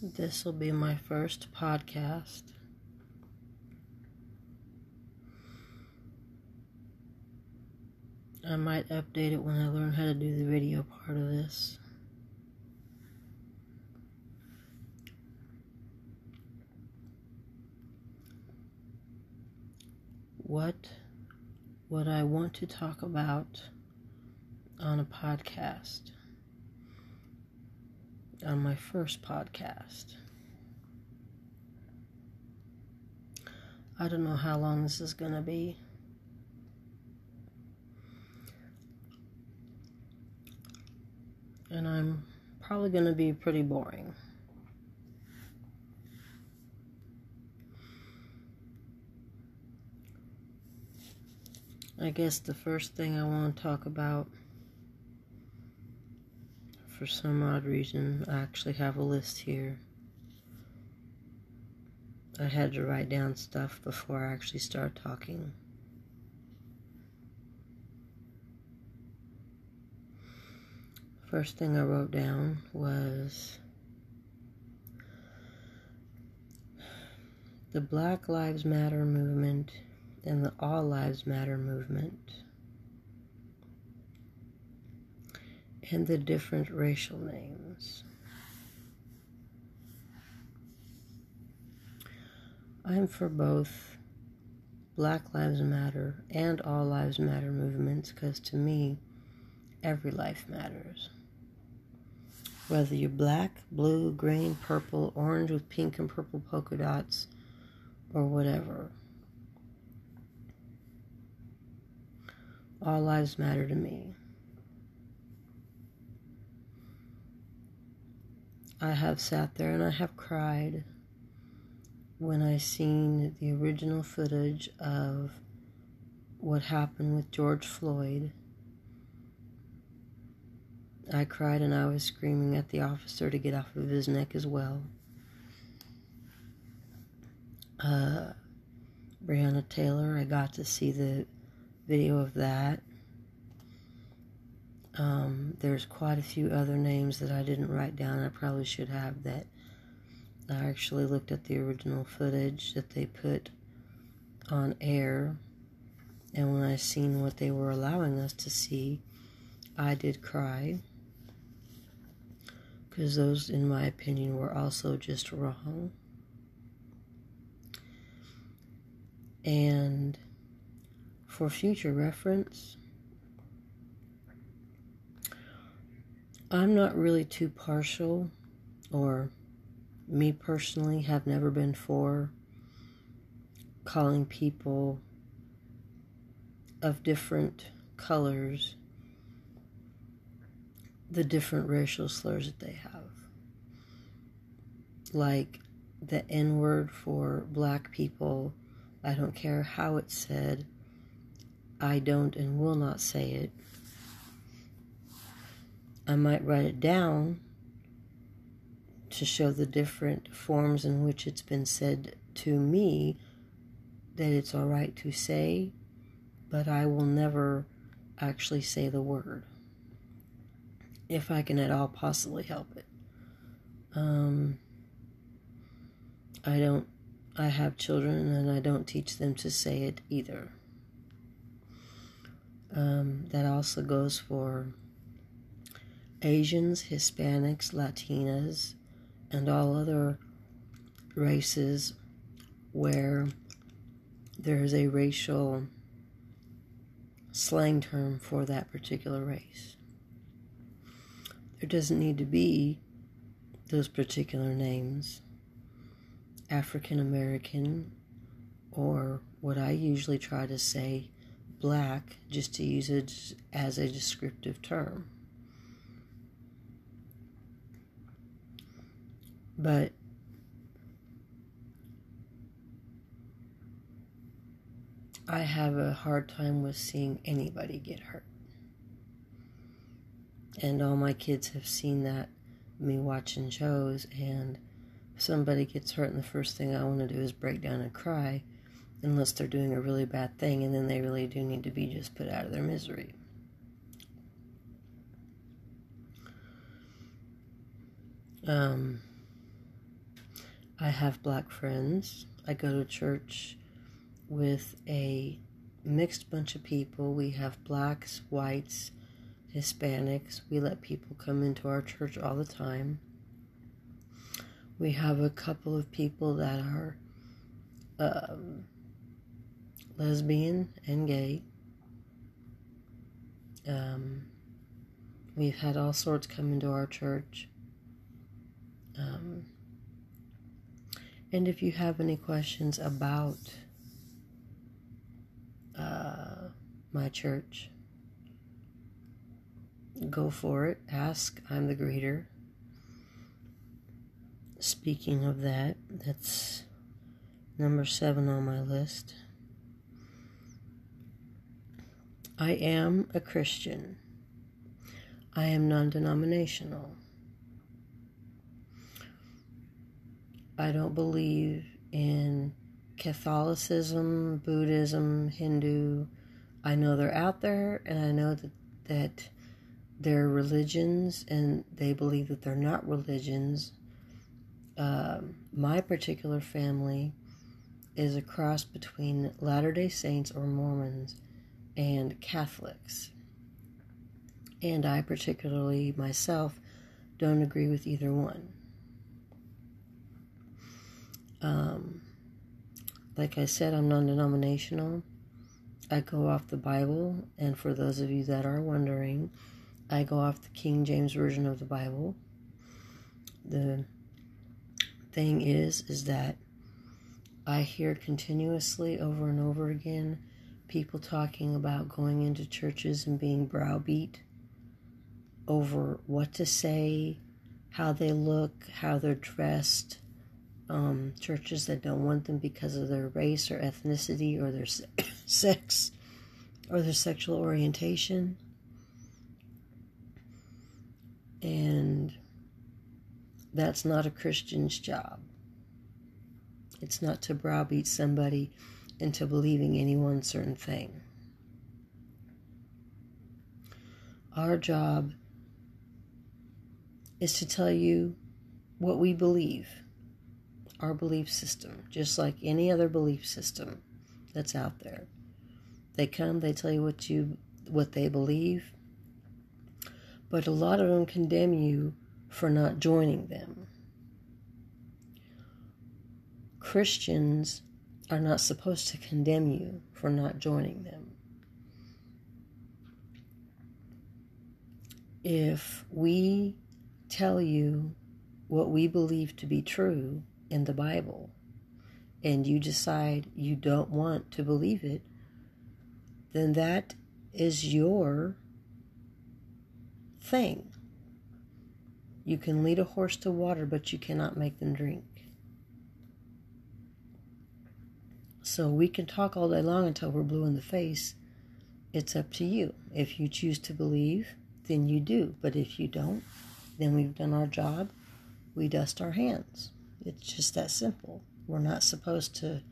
This will be my first podcast. I might update it when I learn how to do the video part of this. What would I want to talk about on a podcast? On my first podcast. I don't know how long this is going to be. And I'm probably going to be pretty boring. I guess the first thing I want to talk about, for some odd reason, I actually have a list here. I had to write down stuff before I actually start talking. First thing I wrote down was the Black Lives Matter movement and the All Lives Matter movement and the different racial names. I'm for both Black Lives Matter and All Lives Matter movements because to me, every life matters. Whether you're black, blue, green, purple, orange with pink and purple polka dots, or whatever. All lives matter to me. I have sat there and I have cried when I seen the original footage of what happened with George Floyd. I cried and I was screaming at the officer to get off of his neck as well. Uh, Breonna Taylor, I got to see the video of that. Um, there's quite a few other names that I didn't write down. I probably should have that. I actually looked at the original footage that they put on air, and when I seen what they were allowing us to see, I did cry because those, in my opinion, were also just wrong. And for future reference, I'm not really too partial, or me personally have never been for calling people of different colors the different racial slurs that they have. Like the N word for black people, I don't care how it's said, I don't and will not say it. I might write it down to show the different forms in which it's been said to me that it's all right to say, but I will never actually say the word if I can at all possibly help it. Um, I don't, I have children and I don't teach them to say it either. Um, that also goes for Asians, Hispanics, Latinas, and all other races where there is a racial slang term for that particular race. There doesn't need to be those particular names. African American, or what I usually try to say, black, just to use it as a descriptive term. But I have a hard time with seeing anybody get hurt. And all my kids have seen that, me watching shows, and somebody gets hurt, and the first thing I want to do is break down and cry, unless they're doing a really bad thing, and then they really do need to be just put out of their misery. Um, I have black friends. I go to church with a mixed bunch of people. We have blacks, whites, Hispanics. We let people come into our church all the time. We have a couple of people that are um, lesbian and gay. Um, we've had all sorts come into our church. Um, and if you have any questions about uh, my church, go for it. Ask. I'm the greeter. Speaking of that, that's number seven on my list. I am a Christian. I am non denominational. I don't believe in Catholicism, Buddhism, Hindu. I know they're out there and I know that, that they're religions and they believe that they're not religions. Um, my particular family is a cross between Latter day Saints or Mormons and Catholics. And I, particularly myself, don't agree with either one. Um, like I said, I'm non denominational. I go off the Bible, and for those of you that are wondering, I go off the King James Version of the Bible. The thing is, is that I hear continuously over and over again people talking about going into churches and being browbeat over what to say, how they look, how they're dressed. Um, churches that don't want them because of their race or ethnicity or their sex or their sexual orientation. And that's not a Christian's job. It's not to browbeat somebody into believing any one certain thing. Our job is to tell you what we believe, our belief system, just like any other belief system that's out there. They come, they tell you what you what they believe, but a lot of them condemn you for not joining them. Christians are not supposed to condemn you for not joining them. If we tell you what we believe to be true in the Bible and you decide you don't want to believe it, then that is your thing. You can lead a horse to water, but you cannot make them drink. So we can talk all day long until we're blue in the face. It's up to you. If you choose to believe, then you do. But if you don't, then we've done our job. We dust our hands. It's just that simple. We're not supposed to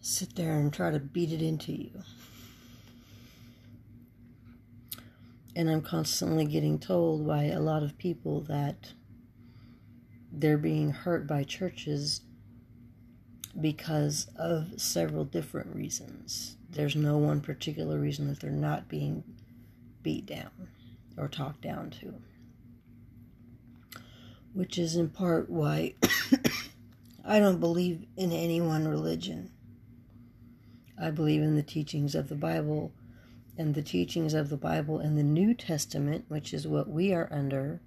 sit there and try to beat it into you. And I'm constantly getting told by a lot of people that they're being hurt by churches because of several different reasons. There's no one particular reason that they're not being beat down or talked down to. Which is in part why I don't believe in any one religion. I believe in the teachings of the Bible, and the teachings of the Bible and the New Testament, which is what we are under.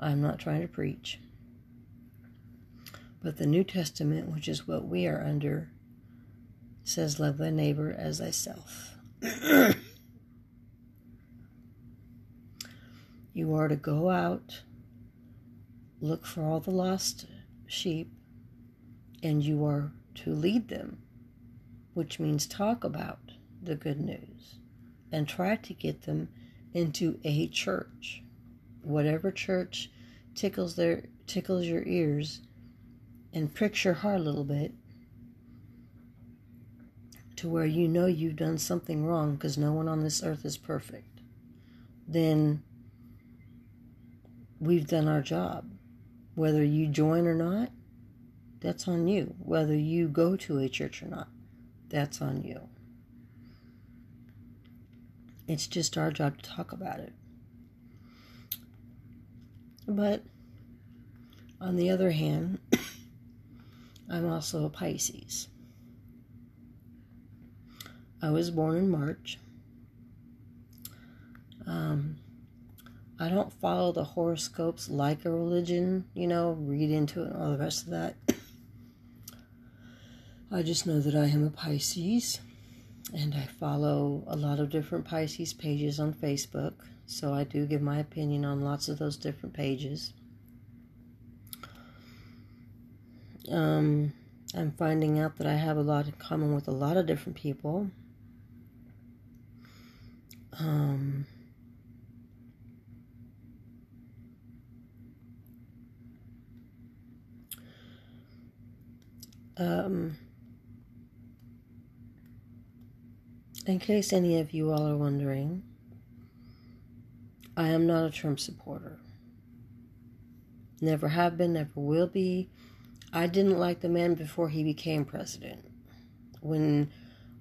I'm not trying to preach. But the New Testament, which is what we are under, says, Love thy neighbor as thyself. you are to go out, look for all the lost sheep, and you are to lead them, which means talk about the good news and try to get them into a church. Whatever church tickles their tickles your ears and pricks your heart a little bit to where you know you've done something wrong because no one on this earth is perfect, then we've done our job. Whether you join or not, that's on you. Whether you go to a church or not, that's on you. It's just our job to talk about it. But on the other hand, I'm also a Pisces. I was born in March. Um, I don't follow the horoscopes like a religion, you know, read into it and all the rest of that. I just know that I am a Pisces and I follow a lot of different Pisces pages on Facebook. So I do give my opinion on lots of those different pages. Um, I'm finding out that I have a lot in common with a lot of different people. Um, um, in case any of you all are wondering, I am not a Trump supporter. Never have been, never will be. I didn't like the man before he became president. When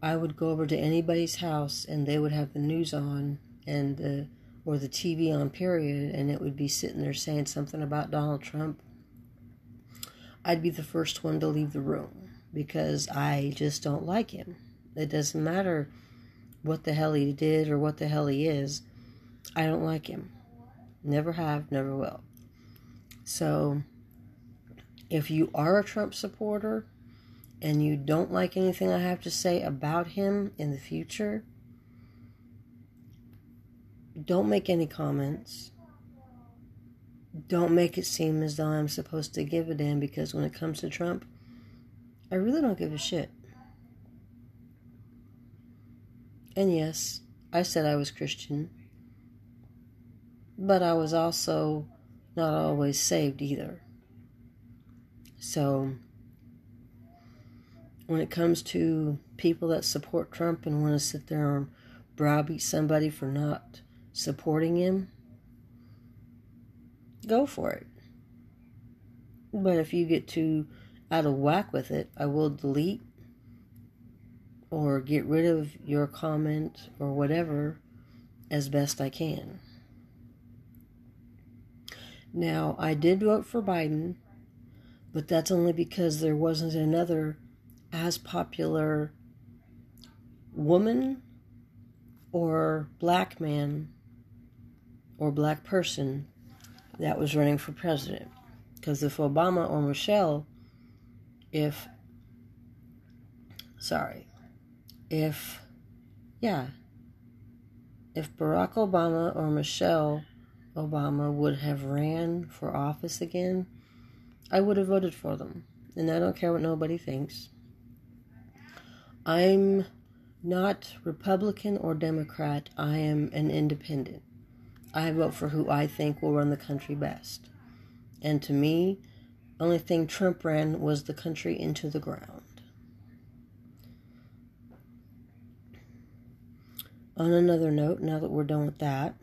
I would go over to anybody's house and they would have the news on and the or the TV on period and it would be sitting there saying something about Donald Trump, I'd be the first one to leave the room because I just don't like him. It doesn't matter what the hell he did or what the hell he is. I don't like him. Never have, never will. So if you are a Trump supporter and you don't like anything I have to say about him in the future, don't make any comments. Don't make it seem as though I'm supposed to give a damn because when it comes to Trump, I really don't give a shit. And yes, I said I was Christian, but I was also not always saved either. So, when it comes to people that support Trump and want to sit there and browbeat somebody for not supporting him, go for it. But if you get too out of whack with it, I will delete or get rid of your comment or whatever as best I can. Now, I did vote for Biden but that's only because there wasn't another as popular woman or black man or black person that was running for president. Because if Obama or Michelle, if, sorry, if, yeah, if Barack Obama or Michelle Obama would have ran for office again, I would have voted for them. And I don't care what nobody thinks. I'm not Republican or Democrat. I am an independent. I vote for who I think will run the country best. And to me, only thing Trump ran was the country into the ground. On another note, now that we're done with that,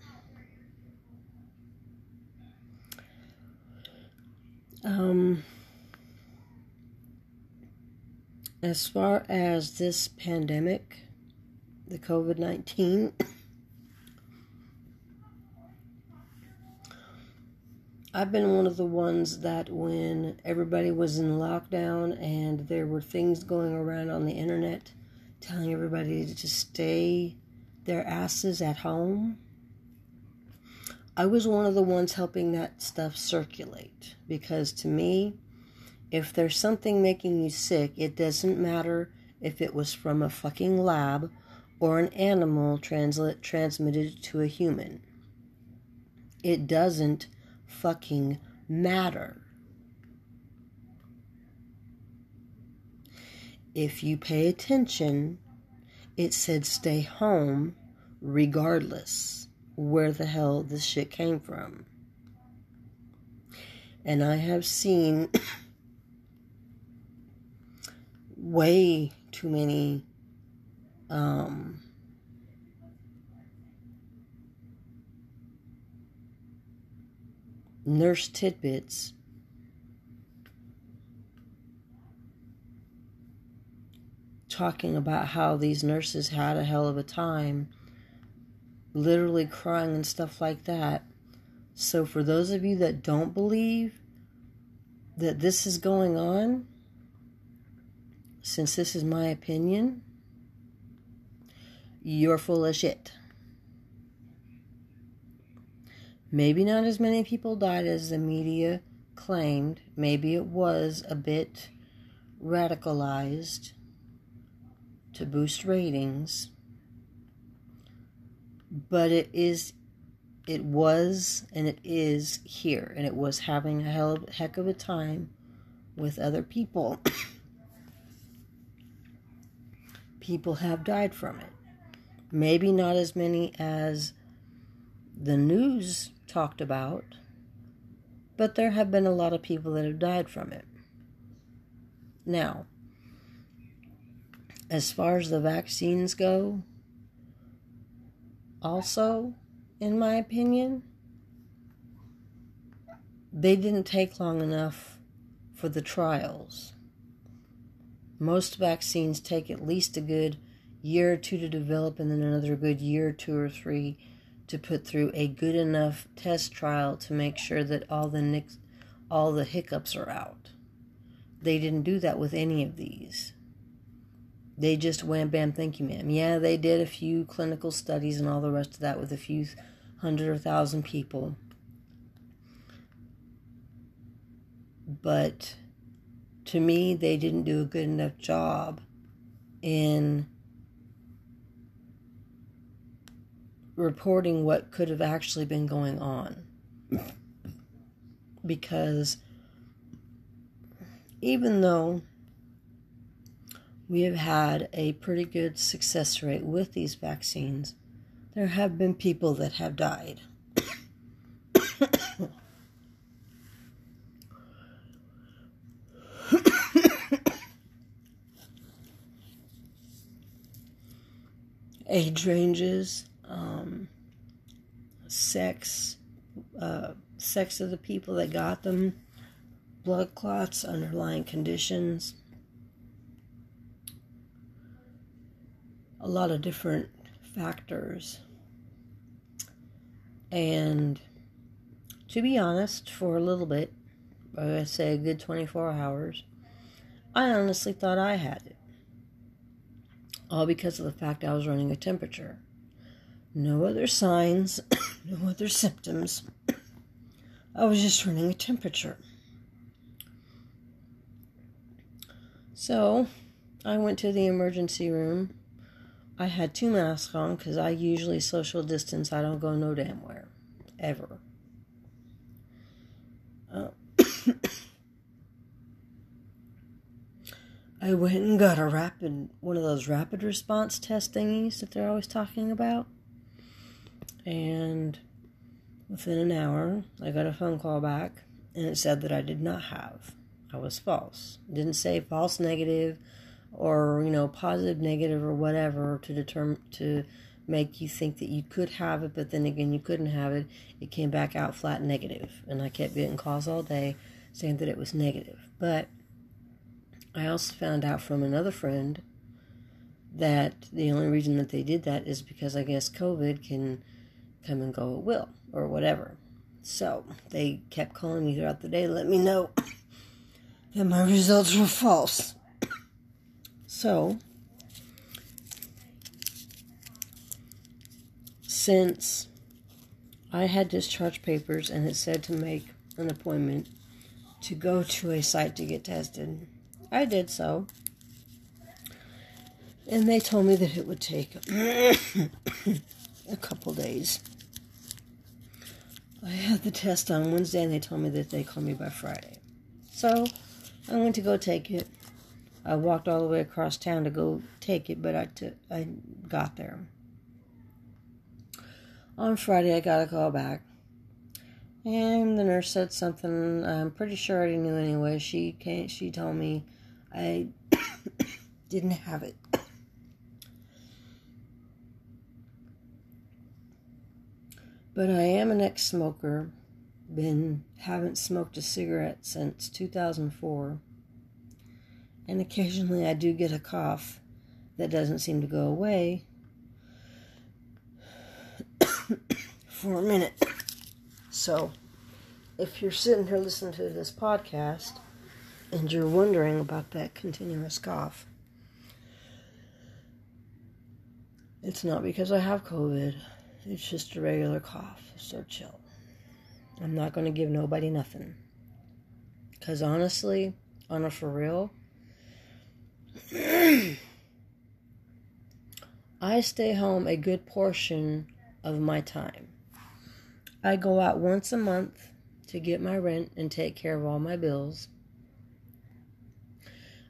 Um, as far as this pandemic, the COVID 19, I've been one of the ones that when everybody was in lockdown and there were things going around on the internet telling everybody to stay their asses at home I was one of the ones helping that stuff circulate because to me, if there's something making you sick, it doesn't matter if it was from a fucking lab or an animal translit, transmitted to a human. It doesn't fucking matter. If you pay attention, it said stay home regardless where the hell this shit came from. And I have seen way too many um, nurse tidbits talking about how these nurses had a hell of a time, literally crying and stuff like that. So, for those of you that don't believe that this is going on, since this is my opinion, you're full of shit. Maybe not as many people died as the media claimed. Maybe it was a bit radicalized to boost ratings. But it is it was and it is here and it was having a hell of, heck of a time with other people. people have died from it. Maybe not as many as the news talked about, but there have been a lot of people that have died from it. Now, as far as the vaccines go, also, in my opinion, they didn't take long enough for the trials. Most vaccines take at least a good year or two to develop, and then another good year, two or three, to put through a good enough test trial to make sure that all the nicks, all the hiccups are out. They didn't do that with any of these. They just wham bam, thank you, ma'am. Yeah, they did a few clinical studies and all the rest of that with a few hundred or thousand people. But to me, they didn't do a good enough job in reporting what could have actually been going on. because even though we have had a pretty good success rate with these vaccines, there have been people that have died. age ranges, um, sex, uh, sex of the people that got them, blood clots, underlying conditions, a lot of different factors. And to be honest, for a little bit, I say a good 24 hours, I honestly thought I had it all because of the fact I was running a temperature. No other signs, no other symptoms. I was just running a temperature. So I went to the emergency room. I had two masks on because I usually social distance. I don't go no damn where. Ever. Uh, I went and got a rapid, one of those rapid response test thingies that they're always talking about. And within an hour, I got a phone call back and it said that I did not have. I was false. It didn't say false negative or, you know, positive negative or whatever to determine to make you think that you could have it, but then again you couldn't have it. It came back out flat negative, and I kept getting calls all day saying that it was negative. But I also found out from another friend that the only reason that they did that is because I guess COVID can come and go at will or whatever. So they kept calling me throughout the day to let me know that my results were false. So, since I had discharge papers and it said to make an appointment to go to a site to get tested, I did so. And they told me that it would take a couple days. I had the test on Wednesday and they told me that they call me by Friday. So I went to go take it. I walked all the way across town to go take it, but I, t- I got there. On Friday, I got a call back. And the nurse said something I'm pretty sure I already knew anyway. She came, she told me I didn't have it. But I am an ex smoker. Been haven't smoked a cigarette since 2004. And occasionally I do get a cough that doesn't seem to go away for a minute. So, if you're sitting here listening to this podcast and you're wondering about that continuous cough, it's not because I have COVID. It's just a regular cough. So chill. I'm not going to give nobody nothing. Because honestly, on a for real, I stay home a good portion of my time. I go out once a month to get my rent and take care of all my bills.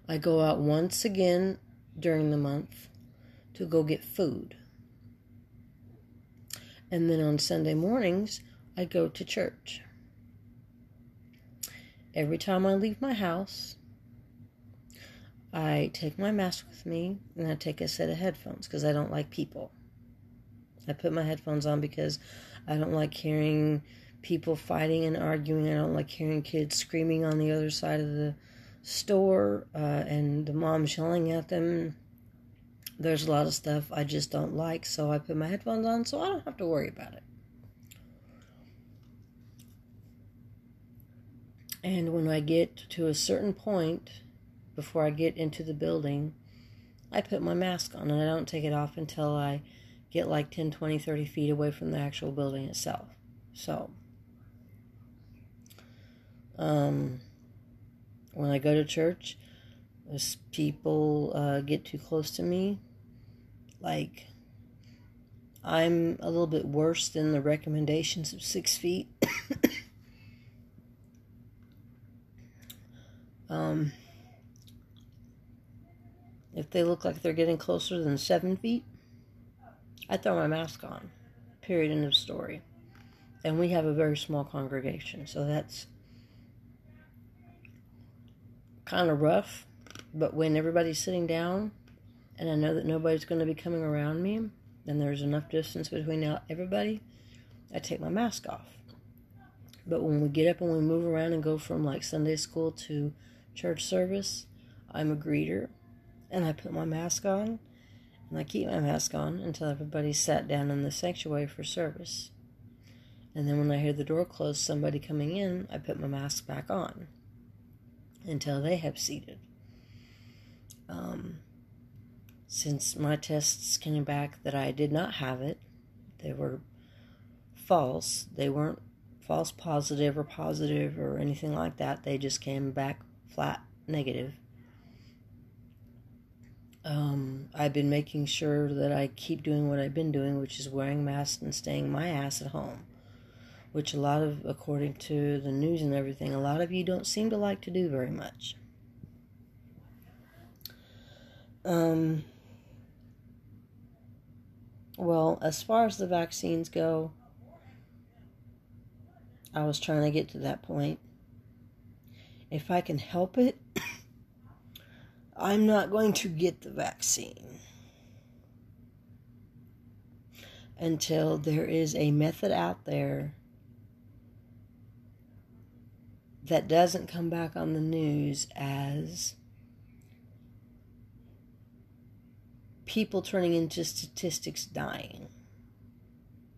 I go out once again during the month to go get food. And then on Sunday mornings, I go to church. Every time I leave my house, I take my mask with me and I take a set of headphones because I don't like people. I put my headphones on because I don't like hearing people fighting and arguing. I don't like hearing kids screaming on the other side of the store uh, and the moms yelling at them. There's a lot of stuff I just don't like, so I put my headphones on so I don't have to worry about it. And when I get to a certain point before I get into the building, I put my mask on and I don't take it off until I get like 10, 20, 30 feet away from the actual building itself. So, um, when I go to church, if people uh, get too close to me, like I'm a little bit worse than the recommendations of six feet. um, if they look like they're getting closer than seven feet, I throw my mask on. Period. End of story. And we have a very small congregation, so that's kind of rough. But when everybody's sitting down, and I know that nobody's going to be coming around me, and there's enough distance between everybody, I take my mask off. But when we get up and we move around and go from like Sunday school to church service, I'm a greeter and I put my mask on and I keep my mask on until everybody's sat down in the sanctuary for service. And then when I hear the door close, somebody coming in, I put my mask back on until they have seated. Um, since my tests came back that I did not have it, they were false. They weren't false positive or positive or anything like that. They just came back flat negative um, I've been making sure that I keep doing what I've been doing, which is wearing masks and staying my ass at home. Which a lot of, according to the news and everything, a lot of you don't seem to like to do very much. Um, well, as far as the vaccines go, I was trying to get to that point. If I can help it, I'm not going to get the vaccine until there is a method out there that doesn't come back on the news as people turning into statistics dying.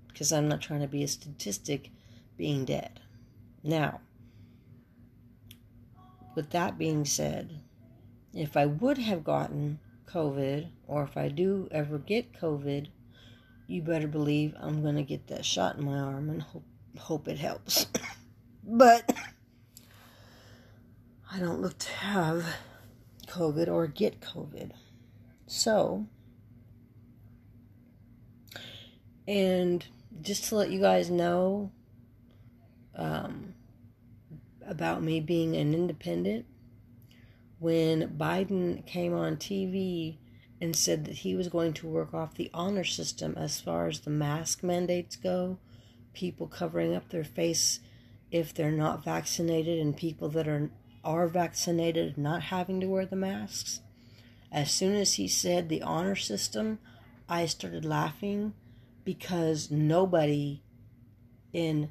Because I'm not trying to be a statistic being dead. Now, with that being said, if I would have gotten COVID, or if I do ever get COVID, you better believe I'm going to get that shot in my arm and hope, hope it helps. but I don't look to have COVID or get COVID. So, and just to let you guys know um, about me being an independent, when Biden came on TV and said that he was going to work off the honor system as far as the mask mandates go, people covering up their face if they're not vaccinated and people that are are vaccinated not having to wear the masks. As soon as he said the honor system, I started laughing because nobody in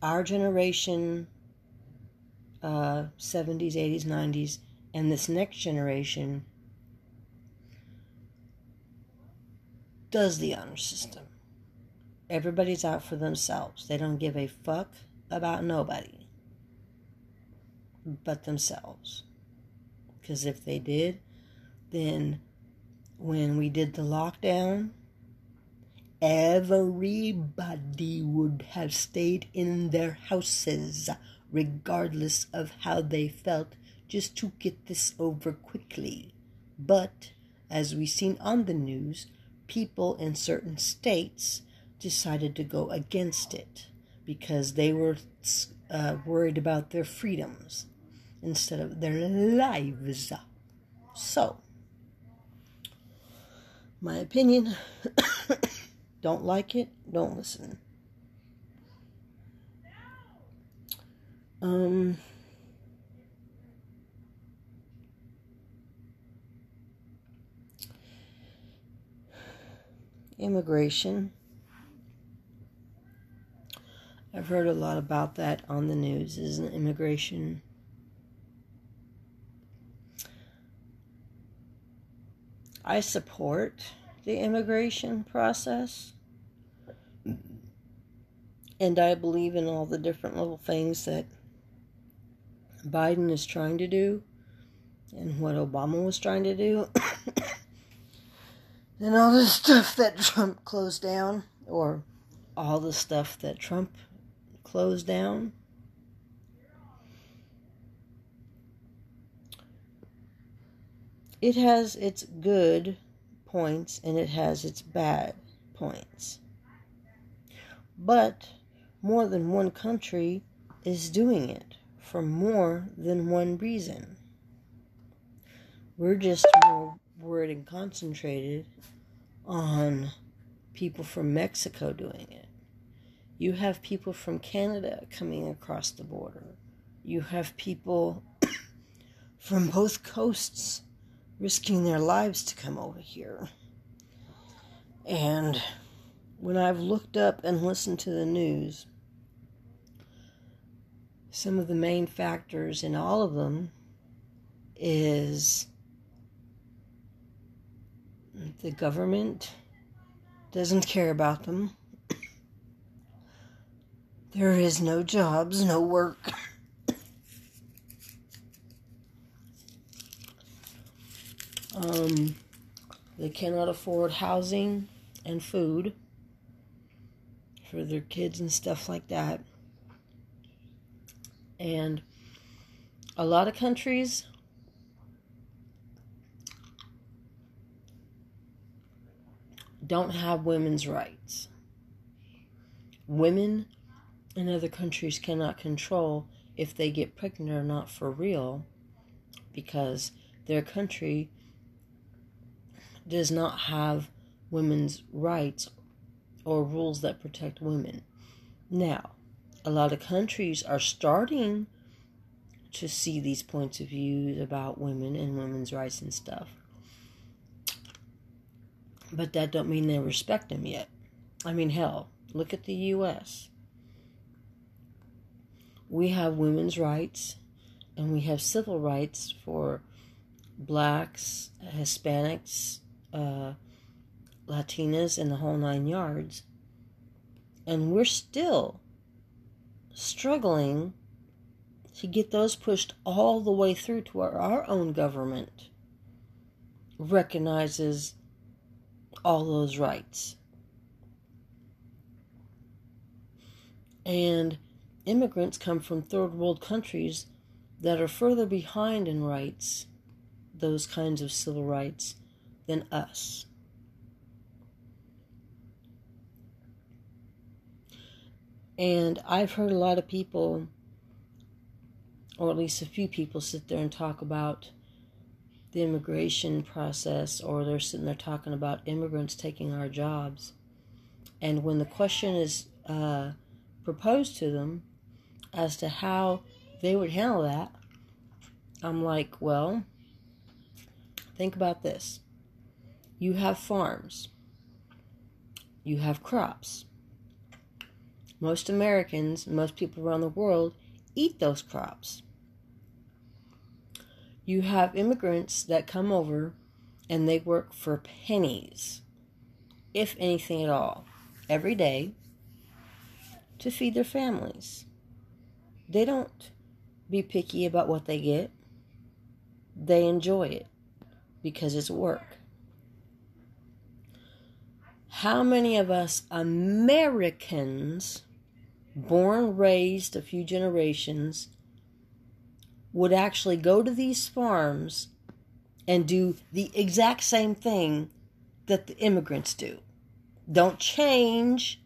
our generation, uh, 70s, 80s, 90s, and this next generation does the honor system. Everybody's out for themselves. They don't give a fuck about nobody but themselves. Because if they did, then when we did the lockdown, everybody would have stayed in their houses, regardless of how they felt, just to get this over quickly. But, as we've seen on the news, people in certain states decided to go against it because they were uh, worried about their freedoms instead of their lives. So, my opinion don't like it, don't listen. Um, immigration. I've heard a lot about that on the news, isn't immigration I support the immigration process. And I believe in all the different little things that Biden is trying to do and what Obama was trying to do. and all the stuff that Trump closed down, or all the stuff that Trump closed down. it has its good points and it has its bad points. But more than one country is doing it for more than one reason. We're just more worried and concentrated on people from Mexico doing it. You have people from Canada coming across the border. You have people from both coasts risking their lives to come over here. And when I've looked up and listened to the news, some of the main factors in all of them is the government doesn't care about them. There is no jobs, no work. Um, they cannot afford housing and food for their kids and stuff like that. And a lot of countries don't have women's rights. Women in other countries cannot control if they get pregnant or not for real because their country does not have women's rights or rules that protect women. Now, a lot of countries are starting to see these points of view about women and women's rights and stuff. But that don't mean they respect them yet. I mean, hell, look at the US. We have women's rights and we have civil rights for blacks, Hispanics, uh, Latinas and the whole nine yards. And we're still struggling to get those pushed all the way through to where our own government recognizes all those rights. And immigrants come from third world countries that are further behind in rights, those kinds of civil rights, than us. And I've heard a lot of people, or at least a few people, sit there and talk about the immigration process, or they're sitting there talking about immigrants taking our jobs. And when the question is uh, proposed to them as to how they would handle that, I'm like, well, think about this. You have farms. You have crops. Most Americans, most people around the world eat those crops. You have immigrants that come over and they work for pennies. if anything at all, every day to feed their families. They don't be picky about what they get, they enjoy it because it's work. How many of us Americans, born, raised a few generations, would actually go to these farms and do the exact same thing that the immigrants do? Don't change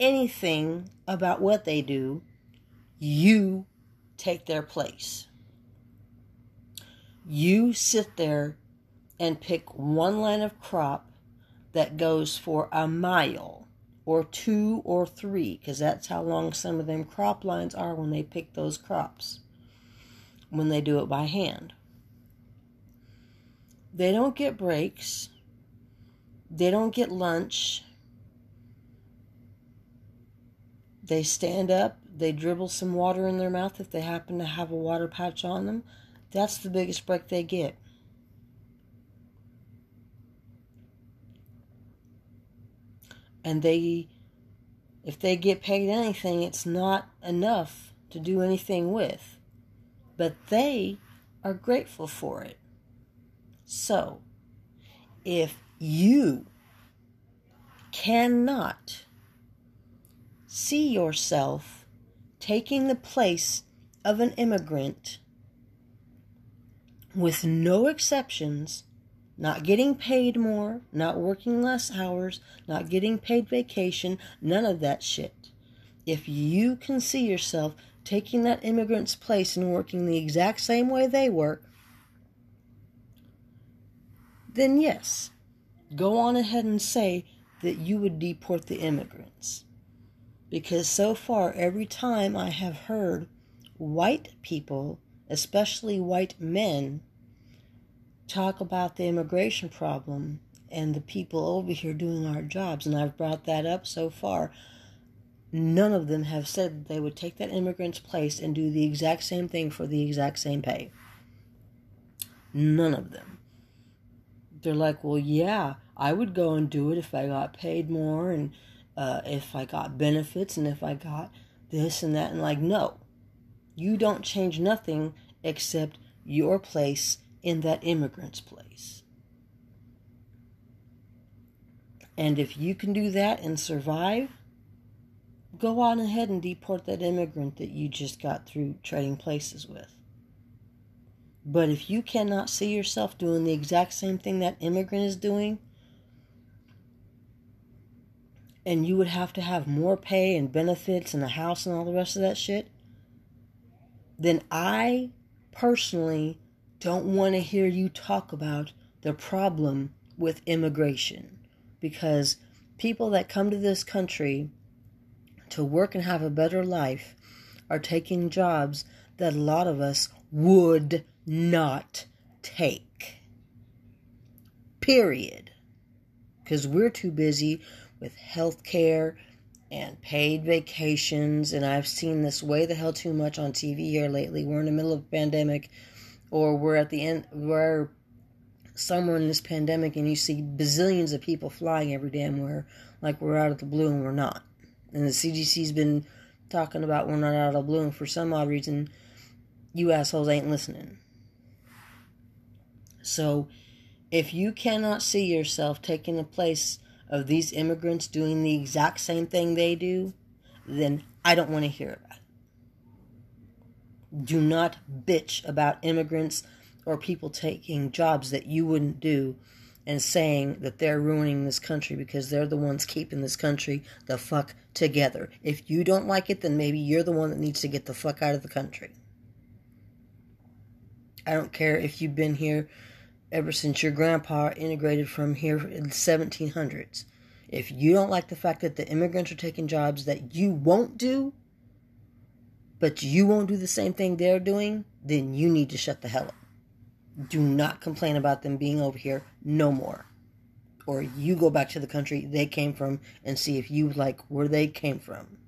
anything about what they do. You take their place. You sit there and pick one line of crop that goes for a mile or two or three, because that's how long some of them crop lines are when they pick those crops, when they do it by hand. They don't get breaks, they don't get lunch. They stand up, they dribble some water in their mouth if they happen to have a water patch on them. That's the biggest break they get. And they if they get paid anything it's not enough to do anything with. But they are grateful for it. So if you cannot see yourself taking the place of an immigrant with no exceptions not getting paid more, not working less hours, not getting paid vacation, none of that shit. If you can see yourself taking that immigrant's place and working the exact same way they work, then yes, go on ahead and say that you would deport the immigrants. Because so far, every time I have heard white people, especially white men, talk about the immigration problem and the people over here doing our jobs, and I've brought that up so far. None of them have said they would take that immigrant's place and do the exact same thing for the exact same pay. None of them. They're like, well, yeah, I would go and do it if I got paid more and uh, if I got benefits and if I got this and that. And like, no, you don't change nothing except your place in that immigrant's place. And if you can do that and survive, go on ahead and deport that immigrant that you just got through trading places with. But if you cannot see yourself doing the exact same thing that immigrant is doing, and you would have to have more pay and benefits and a house and all the rest of that shit, then I personally don't want to hear you talk about the problem with immigration because people that come to this country to work and have a better life are taking jobs that a lot of us would not take. Period. Because we're too busy with health care and paid vacations. And I've seen this way the hell too much on TV here lately. We're in the middle of a pandemic or we're at the end, we're somewhere in this pandemic and you see bazillions of people flying every damn where, like we're out of the blue and we're not. And the CDC's been talking about we're not out of the blue, and for some odd reason, you assholes ain't listening. So, if you cannot see yourself taking the place of these immigrants doing the exact same thing they do, then I don't want to hear about it. Do not bitch about immigrants or people taking jobs that you wouldn't do and saying that they're ruining this country because they're the ones keeping this country the fuck together. If you don't like it, then maybe you're the one that needs to get the fuck out of the country. I don't care if you've been here ever since your grandpa integrated from here in the 1700s. If you don't like the fact that the immigrants are taking jobs that you won't do, but you won't do the same thing they're doing, then you need to shut the hell up. Do not complain about them being over here no more. Or you go back to the country they came from and see if you like where they came from.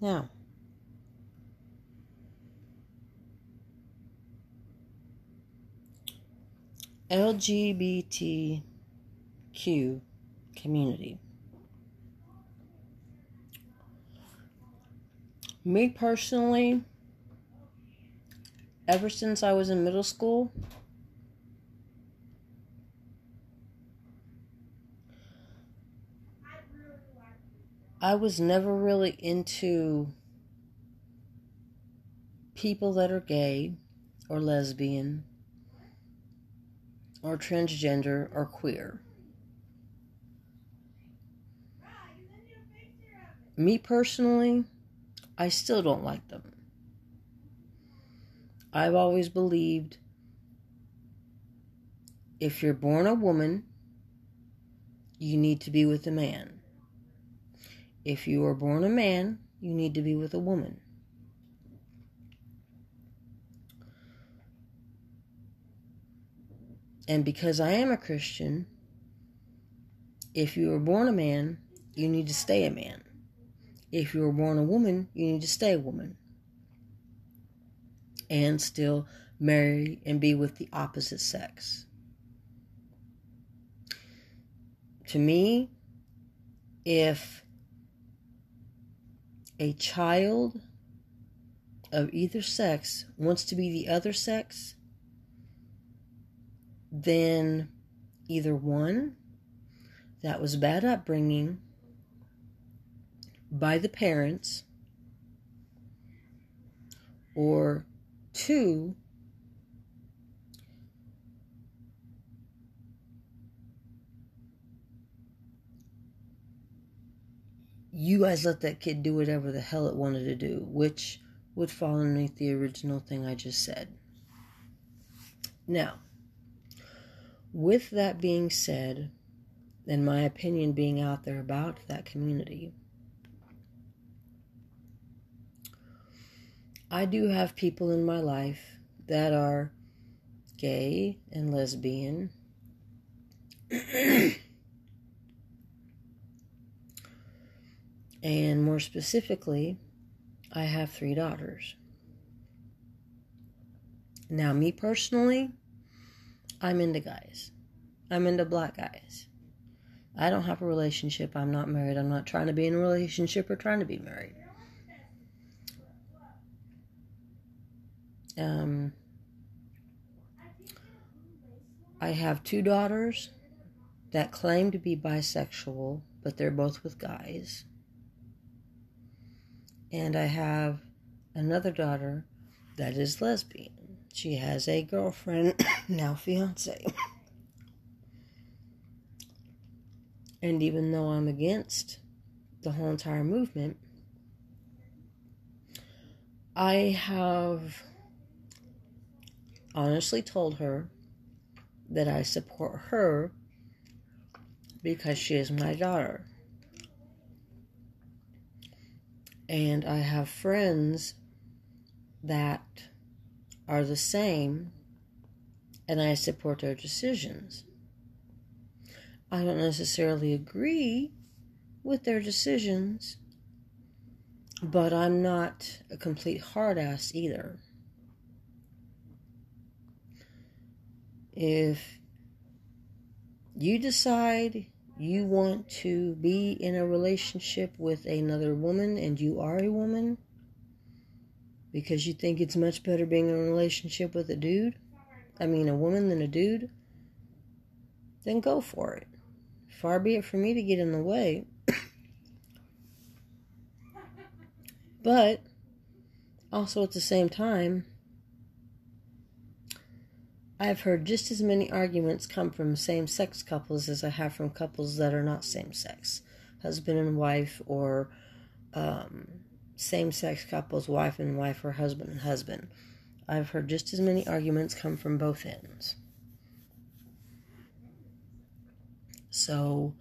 Now, LGBTQ community. Me personally, ever since I was in middle school, I was never really into people that are gay or lesbian or transgender or queer. Me personally, I still don't like them. I've always believed if you're born a woman, you need to be with a man. If you are born a man, you need to be with a woman. And because I am a Christian, if you were born a man, you need to stay a man. If you were born a woman, you need to stay a woman. And still marry and be with the opposite sex. To me, if a child of either sex wants to be the other sex, then either one, that was bad upbringing by the parents, or two, you guys let that kid do whatever the hell it wanted to do, which would fall underneath the original thing I just said. Now, with that being said, and my opinion being out there about that community, I do have people in my life that are gay and lesbian. and more specifically, I have three daughters. Now, me personally, I'm into guys. I'm into black guys. I don't have a relationship. I'm not married. I'm not trying to be in a relationship or trying to be married. Um, I have two daughters that claim to be bisexual, but they're both with guys. And I have another daughter that is lesbian. She has a girlfriend, now fiance. and even though I'm against the whole entire movement, I have honestly told her that I support her because she is my daughter. And I have friends that are the same and I support their decisions. I don't necessarily agree with their decisions, but I'm not a complete hard ass either. If you decide you want to be in a relationship with another woman and you are a woman, because you think it's much better being in a relationship with a dude, I mean, a woman than a dude, then go for it. Far be it for me to get in the way. but also at the same time, I've heard just as many arguments come from same sex couples as I have from couples that are not same sex, husband and wife, or um, same sex couples, wife and wife, or husband and husband. I've heard just as many arguments come from both ends. So,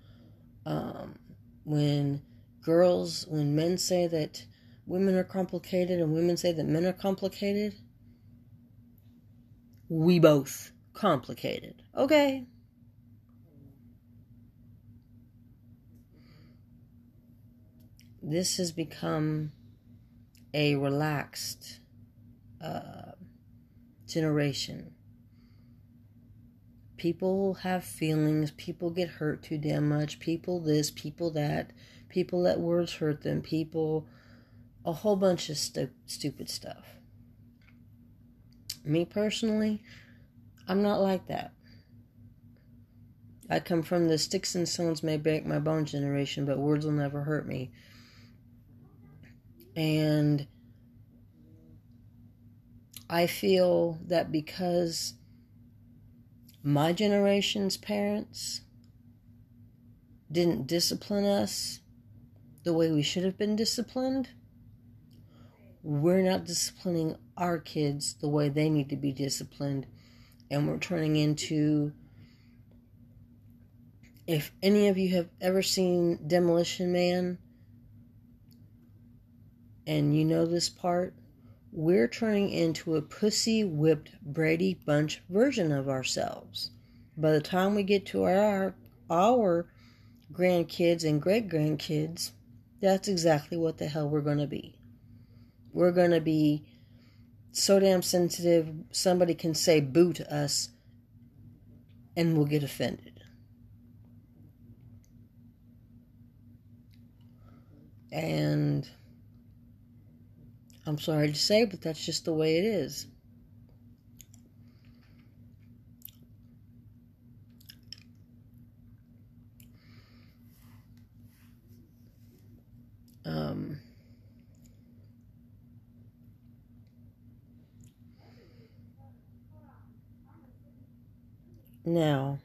um, when girls, when men say that women are complicated and women say that men are complicated, we both complicated. Okay. This has become a relaxed uh, generation. People have feelings, people get hurt too damn much, people this, people that, people let words hurt them, people, a whole bunch of stu- stupid stuff. Me personally, I'm not like that. I come from the sticks and stones may break my bones generation, but words will never hurt me. And I feel that because my generation's parents didn't discipline us the way we should have been disciplined, we're not disciplining our kids the way they need to be disciplined. And we're turning into. If any of you have ever seen Demolition Man, and you know this part, we're turning into a pussy whipped Brady Bunch version of ourselves. By the time we get to our our grandkids and great grandkids, that's exactly what the hell we're going to be. We're going to be so damn sensitive, somebody can say boo to us and we'll get offended. And I'm sorry to say, but that's just the way it is. Um, now,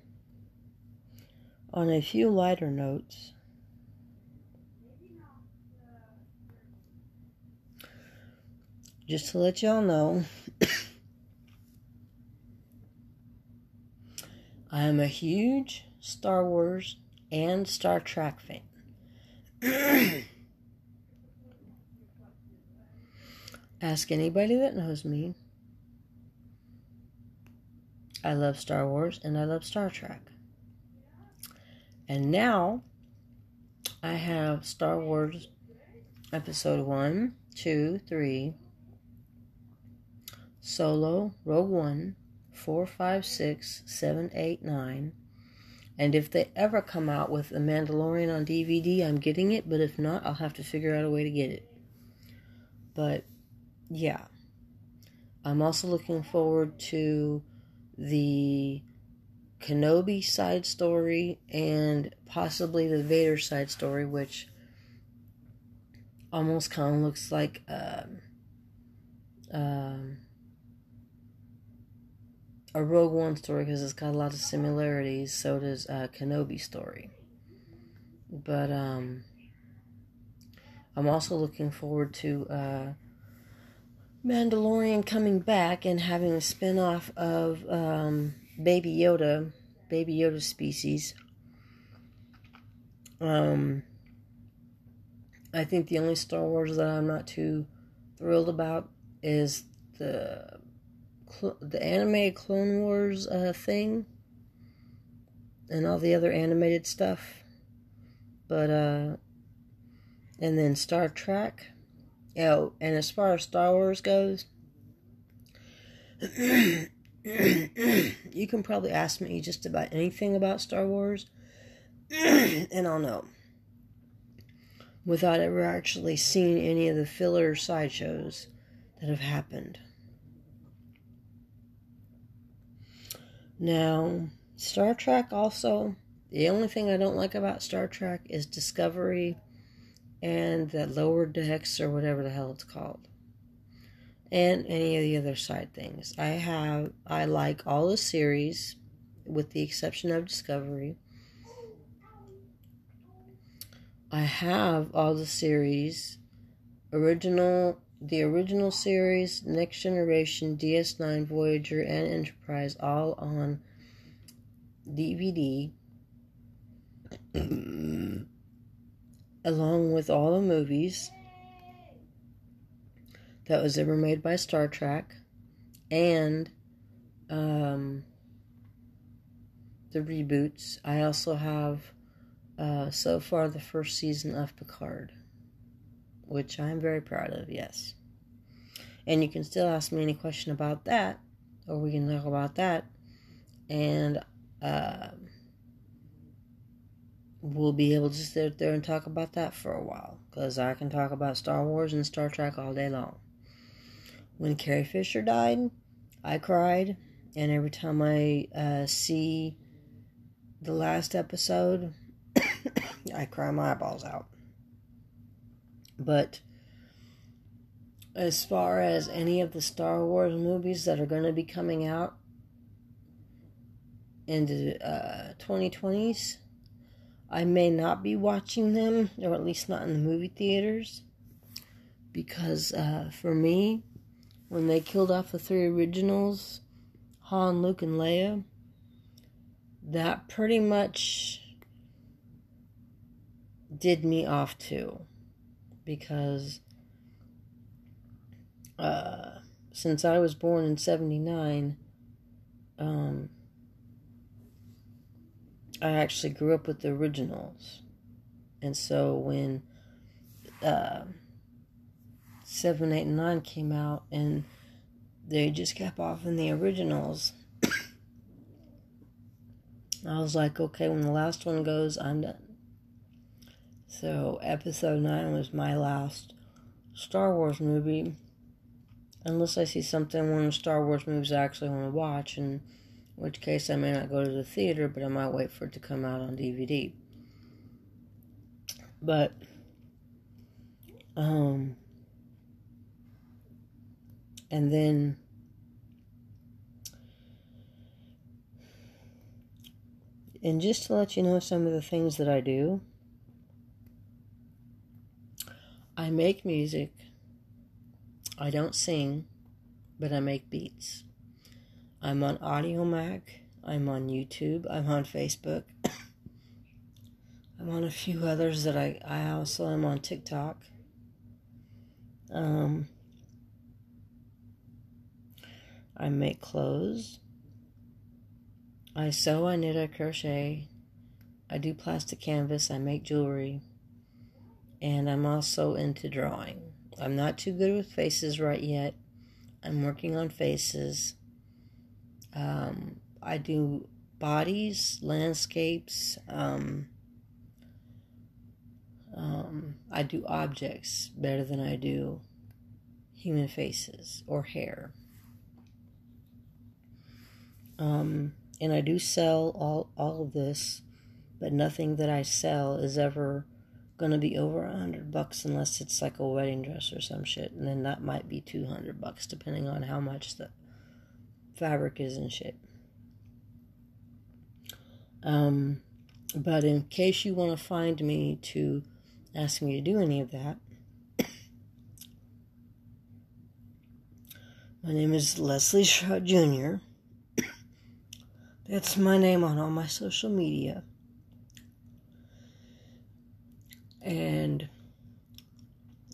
on a few lighter notes, just to let y'all know, I am a huge Star Wars and Star Trek fan. Ask anybody that knows me. I love Star Wars and I love Star Trek. And now I have Star Wars Episode 1, 2, 3, Solo, Rogue One, 4, 5, 6, 7, 8, 9. And if they ever come out with The Mandalorian on DVD, I'm getting it, but if not, I'll have to figure out a way to get it. But yeah. I'm also looking forward to the Kenobi side story and possibly the Vader side story, which almost kind of looks like um, um, a Rogue One story because it's got a lot of similarities. So does uh, Kenobi story. But um, I'm also looking forward to uh, Mandalorian coming back and having a spin-off of um, Baby Yoda, Baby Yoda species. Um, I think the only Star Wars that I'm not too thrilled about is the the anime Clone Wars uh, thing and all the other animated stuff. But uh, and then Star Trek. Oh, and as far as Star Wars goes, you can probably ask me just about anything about Star Wars, and I'll know without ever actually seeing any of the filler sideshows that have happened. Now, Star Trek also, the only thing I don't like about Star Trek is Discovery and the lower decks or whatever the hell it's called and any of the other side things. I have i like all the series with the exception of discovery. I have all the series original the original series next generation ds9 voyager and enterprise all on dvd along with all the movies that was ever made by Star Trek and um, the reboots. I also have uh, so far the first season of Picard, which I'm very proud of, yes. And you can still ask me any question about that, or we can talk about that. And uh, we'll be able to sit there and talk about that for a while. Because I can talk about Star Wars and Star Trek all day long. When Carrie Fisher died, I cried. And every time I uh, see the last episode, I cry my eyeballs out. But as far as any of the Star Wars movies that are going to be coming out in the uh, 2020s, I may not be watching them, or at least not in the movie theaters, because uh, for me, when they killed off the three originals, Han, Luke, and Leia, that pretty much did me off too. Because uh, since I was born in 79, um, I actually grew up with the originals. And so when uh, 7, 8, and 9 came out and they just kept off in the originals, I was like, okay, when the last one goes, I'm done. So episode 9 was my last Star Wars movie. Unless I see something one of the Star Wars movies I actually want to watch, in which case I may not go to the theater, but I might wait for it to come out on DVD. But, um, and then and just to let you know some of the things that I do, I make music. I don't sing, but I make beats. I'm on Audiomack. I'm on YouTube. I'm on Facebook. I'm on a few others that I, I also am on TikTok. Um, I make clothes. I sew, I knit, I crochet. I do plastic canvas, I make jewelry. And I'm also into drawing. I'm not too good with faces right yet. I'm working on faces. Um, I do bodies, landscapes. Um, um, I do objects better than I do human faces or hair. Um, and I do sell all all of this, but nothing that I sell is ever going to be over a hundred bucks unless it's like a wedding dress or some shit, and then that might be two hundred bucks depending on how much the fabric is and shit. Um, but in case you want to find me to ask me to do any of that, my name is Leslie Shaw Jr. That's my name on all my social media. And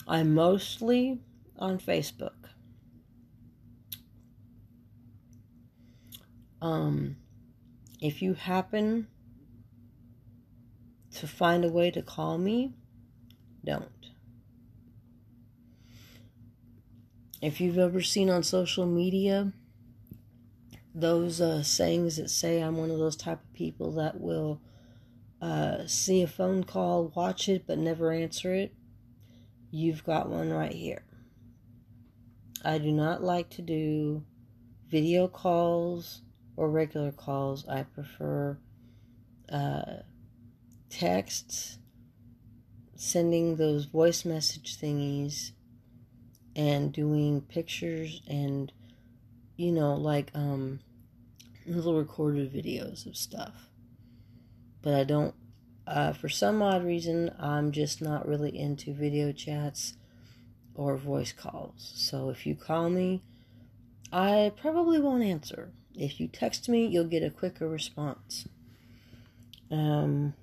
I'm mostly on Facebook. Um, if you happen to find a way to call me, don't. If you've ever seen on social media, those uh, sayings that say I'm one of those type of people that will uh, see a phone call, watch it, but never answer it, you've got one right here. I do not like to do video calls or regular calls. I prefer uh, texts, sending those voice message thingies, and doing pictures and you know, like um, little recorded videos of stuff. But I don't, uh, for some odd reason, I'm just not really into video chats or voice calls. So if you call me, I probably won't answer. If you text me, you'll get a quicker response. Um,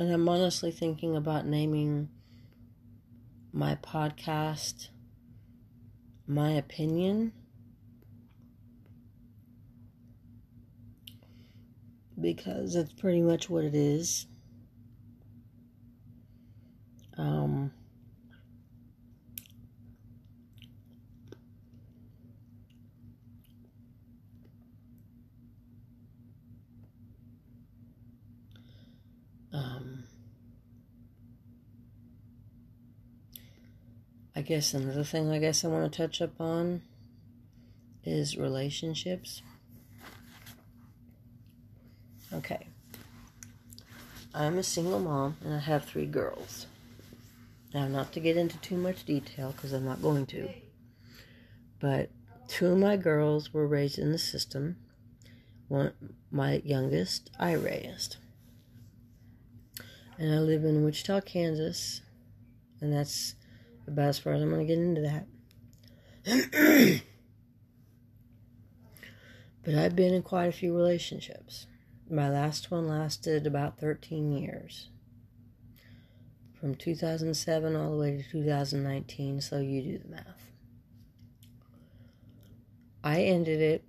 And I'm honestly thinking about naming my podcast my opinion because that's pretty much what it is. Um, I guess another thing I guess I want to touch up on is relationships. Okay. I'm a single mom and I have three girls. Now, not to get into too much detail because I'm not going to, but two of my girls were raised in the system. One, my youngest, I raised. And I live in Wichita, Kansas, and that's about as far as I'm going to get into that. but I've been in quite a few relationships. My last one lasted about 13 years. From 2007 all the way to 2019, so you do the math. I ended it,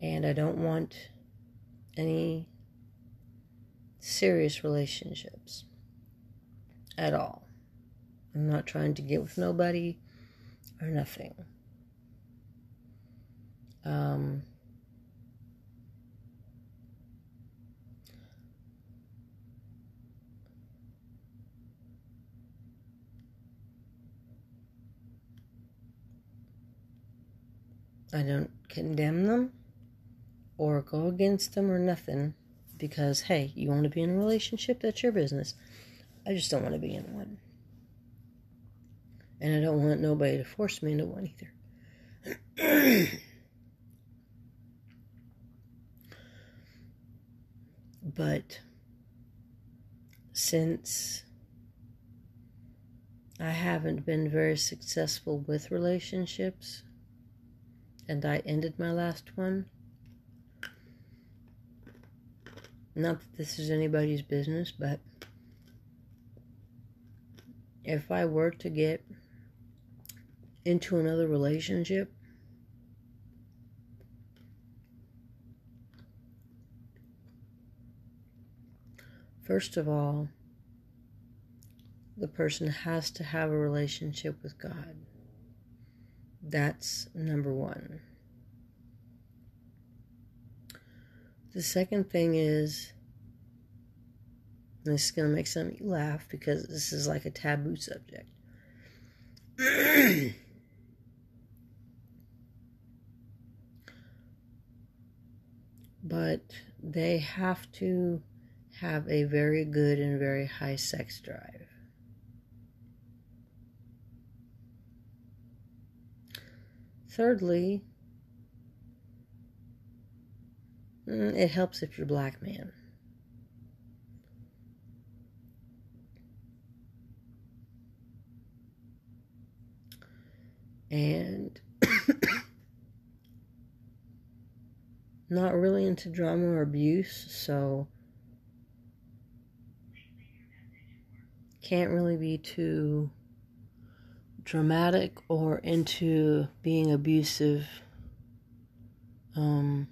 and I don't want any serious relationships at all. I'm not trying to get with nobody or nothing. Um, I don't condemn them or go against them or nothing because, hey, you want to be in a relationship, that's your business. I just don't want to be in one. And I don't want nobody to force me into one either. but since I haven't been very successful with relationships, and I ended my last one. Not that this is anybody's business, but if I were to get into another relationship, first of all, the person has to have a relationship with God. That's number one. The second thing is, this is going to make some of you laugh because this is like a taboo subject. but they have to have a very good and very high sex drive. Thirdly, mm, it helps if you're black man. And not really into drama or abuse, so can't really be too dramatic or into being abusive. Um,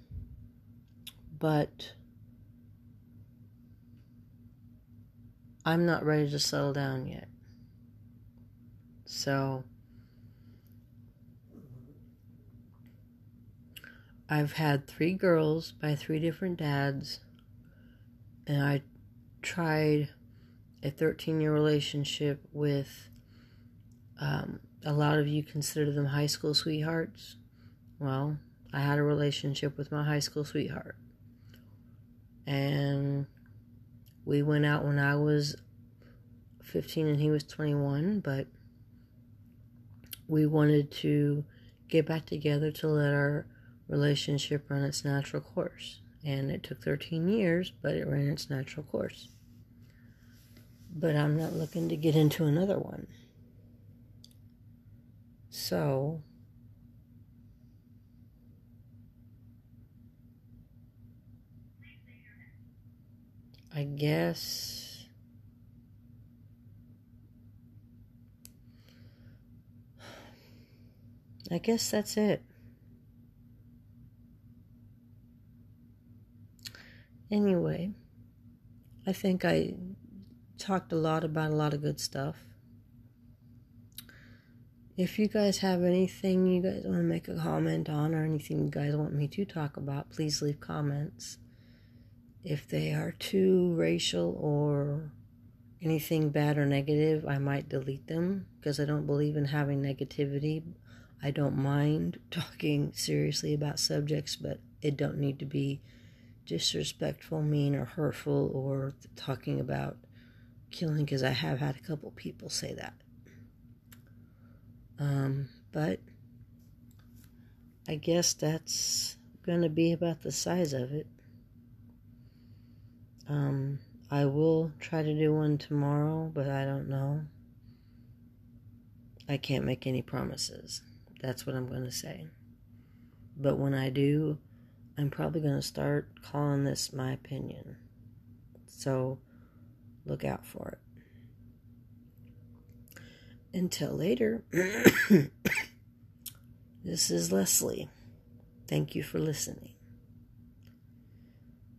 but I'm not ready to settle down yet. So I've had three girls by three different dads, and I tried a 13 year relationship with um, a lot of you consider them high school sweethearts. Well, I had a relationship with my high school sweetheart. And we went out when I was 15 and he was 21, but we wanted to get back together to let our relationship run its natural course. And it took 13 years, but it ran its natural course. But I'm not looking to get into another one. So, I guess I guess that's it. Anyway, I think I talked a lot about a lot of good stuff. If you guys have anything you guys want to make a comment on or anything you guys want me to talk about, please leave comments. If they are too racial or anything bad or negative, I might delete them because I don't believe in having negativity. I don't mind talking seriously about subjects, but it don't need to be disrespectful, mean, or hurtful, or talking about killing because I have had a couple people say that. Um, but I guess that's going to be about the size of it. Um, I will try to do one tomorrow, but I don't know. I can't make any promises. That's what I'm going to say. But when I do, I'm probably going to start calling this my opinion. So look out for it. Until later, this is Leslie. Thank you for listening.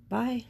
Bye.